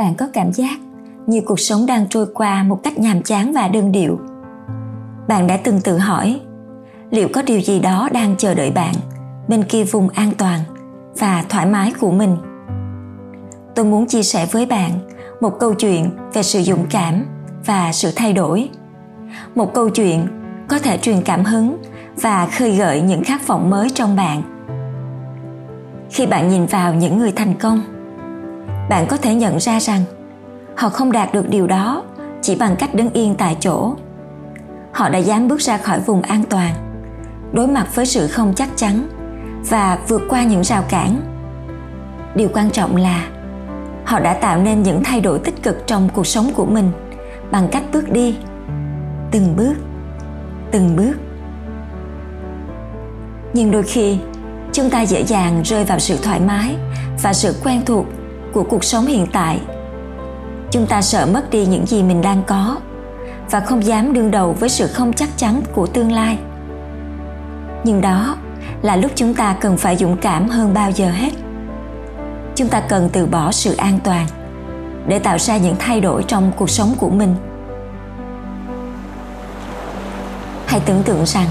Bạn có cảm giác như cuộc sống đang trôi qua một cách nhàm chán và đơn điệu. Bạn đã từng tự hỏi, liệu có điều gì đó đang chờ đợi bạn bên kia vùng an toàn và thoải mái của mình? Tôi muốn chia sẻ với bạn một câu chuyện về sự dũng cảm và sự thay đổi. Một câu chuyện có thể truyền cảm hứng và khơi gợi những khát vọng mới trong bạn. Khi bạn nhìn vào những người thành công bạn có thể nhận ra rằng họ không đạt được điều đó chỉ bằng cách đứng yên tại chỗ. Họ đã dám bước ra khỏi vùng an toàn, đối mặt với sự không chắc chắn và vượt qua những rào cản. Điều quan trọng là họ đã tạo nên những thay đổi tích cực trong cuộc sống của mình bằng cách bước đi từng bước từng bước. Nhưng đôi khi, chúng ta dễ dàng rơi vào sự thoải mái và sự quen thuộc của cuộc sống hiện tại. Chúng ta sợ mất đi những gì mình đang có và không dám đương đầu với sự không chắc chắn của tương lai. Nhưng đó là lúc chúng ta cần phải dũng cảm hơn bao giờ hết. Chúng ta cần từ bỏ sự an toàn để tạo ra những thay đổi trong cuộc sống của mình. Hãy tưởng tượng rằng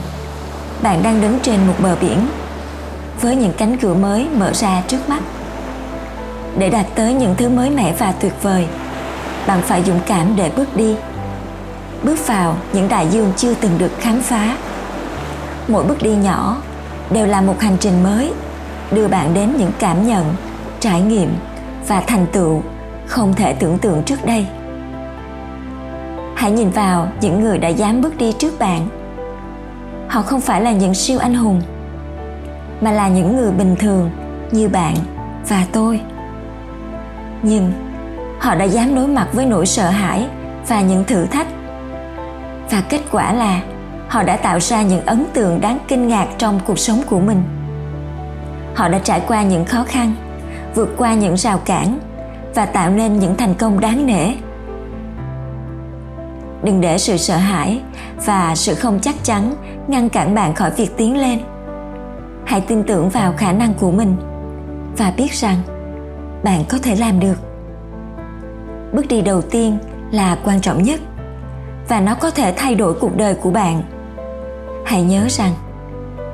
bạn đang đứng trên một bờ biển với những cánh cửa mới mở ra trước mắt để đạt tới những thứ mới mẻ và tuyệt vời. Bạn phải dũng cảm để bước đi. Bước vào những đại dương chưa từng được khám phá. Mỗi bước đi nhỏ đều là một hành trình mới, đưa bạn đến những cảm nhận, trải nghiệm và thành tựu không thể tưởng tượng trước đây. Hãy nhìn vào những người đã dám bước đi trước bạn. Họ không phải là những siêu anh hùng, mà là những người bình thường như bạn và tôi nhưng họ đã dám đối mặt với nỗi sợ hãi và những thử thách. Và kết quả là họ đã tạo ra những ấn tượng đáng kinh ngạc trong cuộc sống của mình. Họ đã trải qua những khó khăn, vượt qua những rào cản và tạo nên những thành công đáng nể. Đừng để sự sợ hãi và sự không chắc chắn ngăn cản bạn khỏi việc tiến lên. Hãy tin tưởng vào khả năng của mình và biết rằng bạn có thể làm được. Bước đi đầu tiên là quan trọng nhất, và nó có thể thay đổi cuộc đời của bạn. Hãy nhớ rằng,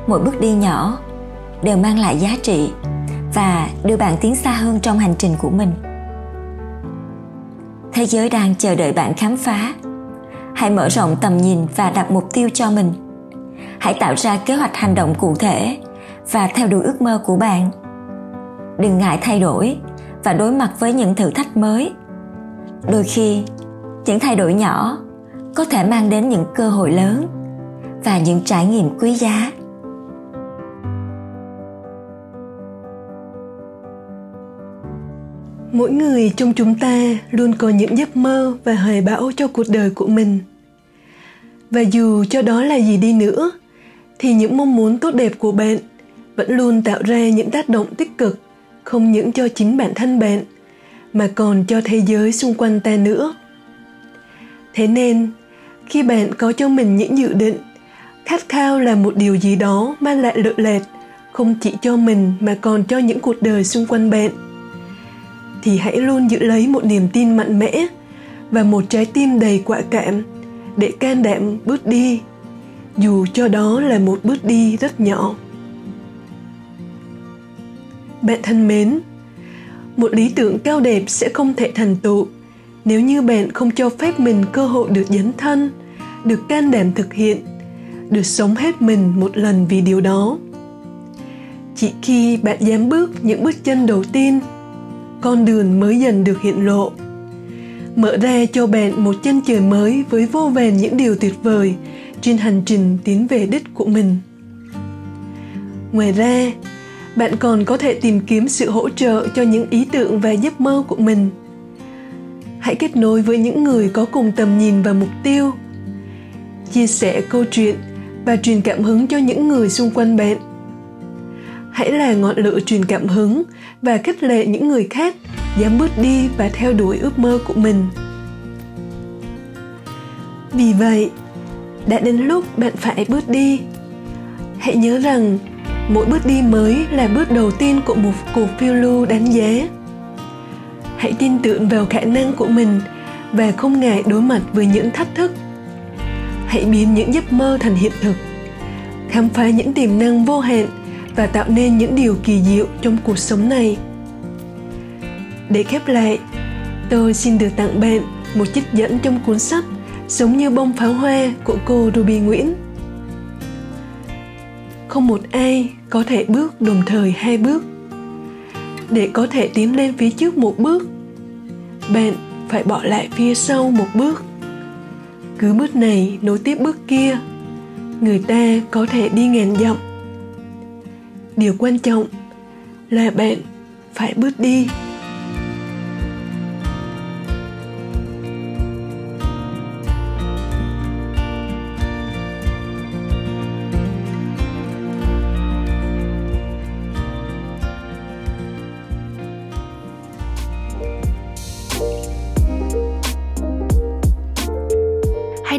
mỗi bước đi nhỏ đều mang lại giá trị và đưa bạn tiến xa hơn trong hành trình của mình. Thế giới đang chờ đợi bạn khám phá. Hãy mở rộng tầm nhìn và đặt mục tiêu cho mình. Hãy tạo ra kế hoạch hành động cụ thể và theo đuổi ước mơ của bạn. Đừng ngại thay đổi và đối mặt với những thử thách mới. Đôi khi, những thay đổi nhỏ có thể mang đến những cơ hội lớn và những trải nghiệm quý giá. Mỗi người trong chúng ta luôn có những giấc mơ và hoài bão cho cuộc đời của mình. Và dù cho đó là gì đi nữa, thì những mong muốn tốt đẹp của bạn vẫn luôn tạo ra những tác động tích cực không những cho chính bản thân bạn, mà còn cho thế giới xung quanh ta nữa. Thế nên, khi bạn có cho mình những dự định, khát khao là một điều gì đó mang lại lợi lệch, không chỉ cho mình mà còn cho những cuộc đời xung quanh bạn, thì hãy luôn giữ lấy một niềm tin mạnh mẽ và một trái tim đầy quả cảm để can đảm bước đi, dù cho đó là một bước đi rất nhỏ bạn thân mến. Một lý tưởng cao đẹp sẽ không thể thành tựu nếu như bạn không cho phép mình cơ hội được dấn thân, được can đảm thực hiện, được sống hết mình một lần vì điều đó. Chỉ khi bạn dám bước những bước chân đầu tiên, con đường mới dần được hiện lộ. Mở ra cho bạn một chân trời mới với vô vàn những điều tuyệt vời trên hành trình tiến về đích của mình. Ngoài ra bạn còn có thể tìm kiếm sự hỗ trợ cho những ý tưởng và giấc mơ của mình. Hãy kết nối với những người có cùng tầm nhìn và mục tiêu. Chia sẻ câu chuyện và truyền cảm hứng cho những người xung quanh bạn. Hãy là ngọn lửa truyền cảm hứng và khích lệ những người khác dám bước đi và theo đuổi ước mơ của mình. Vì vậy, đã đến lúc bạn phải bước đi. Hãy nhớ rằng mỗi bước đi mới là bước đầu tiên của một cuộc phiêu lưu đáng giá. Hãy tin tưởng vào khả năng của mình và không ngại đối mặt với những thách thức. Hãy biến những giấc mơ thành hiện thực, khám phá những tiềm năng vô hạn và tạo nên những điều kỳ diệu trong cuộc sống này. Để khép lại, tôi xin được tặng bạn một trích dẫn trong cuốn sách Sống như bông pháo hoa của cô Ruby Nguyễn. Không một ai có thể bước đồng thời hai bước. Để có thể tiến lên phía trước một bước, bạn phải bỏ lại phía sau một bước. Cứ bước này nối tiếp bước kia, người ta có thể đi ngàn dặm. Điều quan trọng là bạn phải bước đi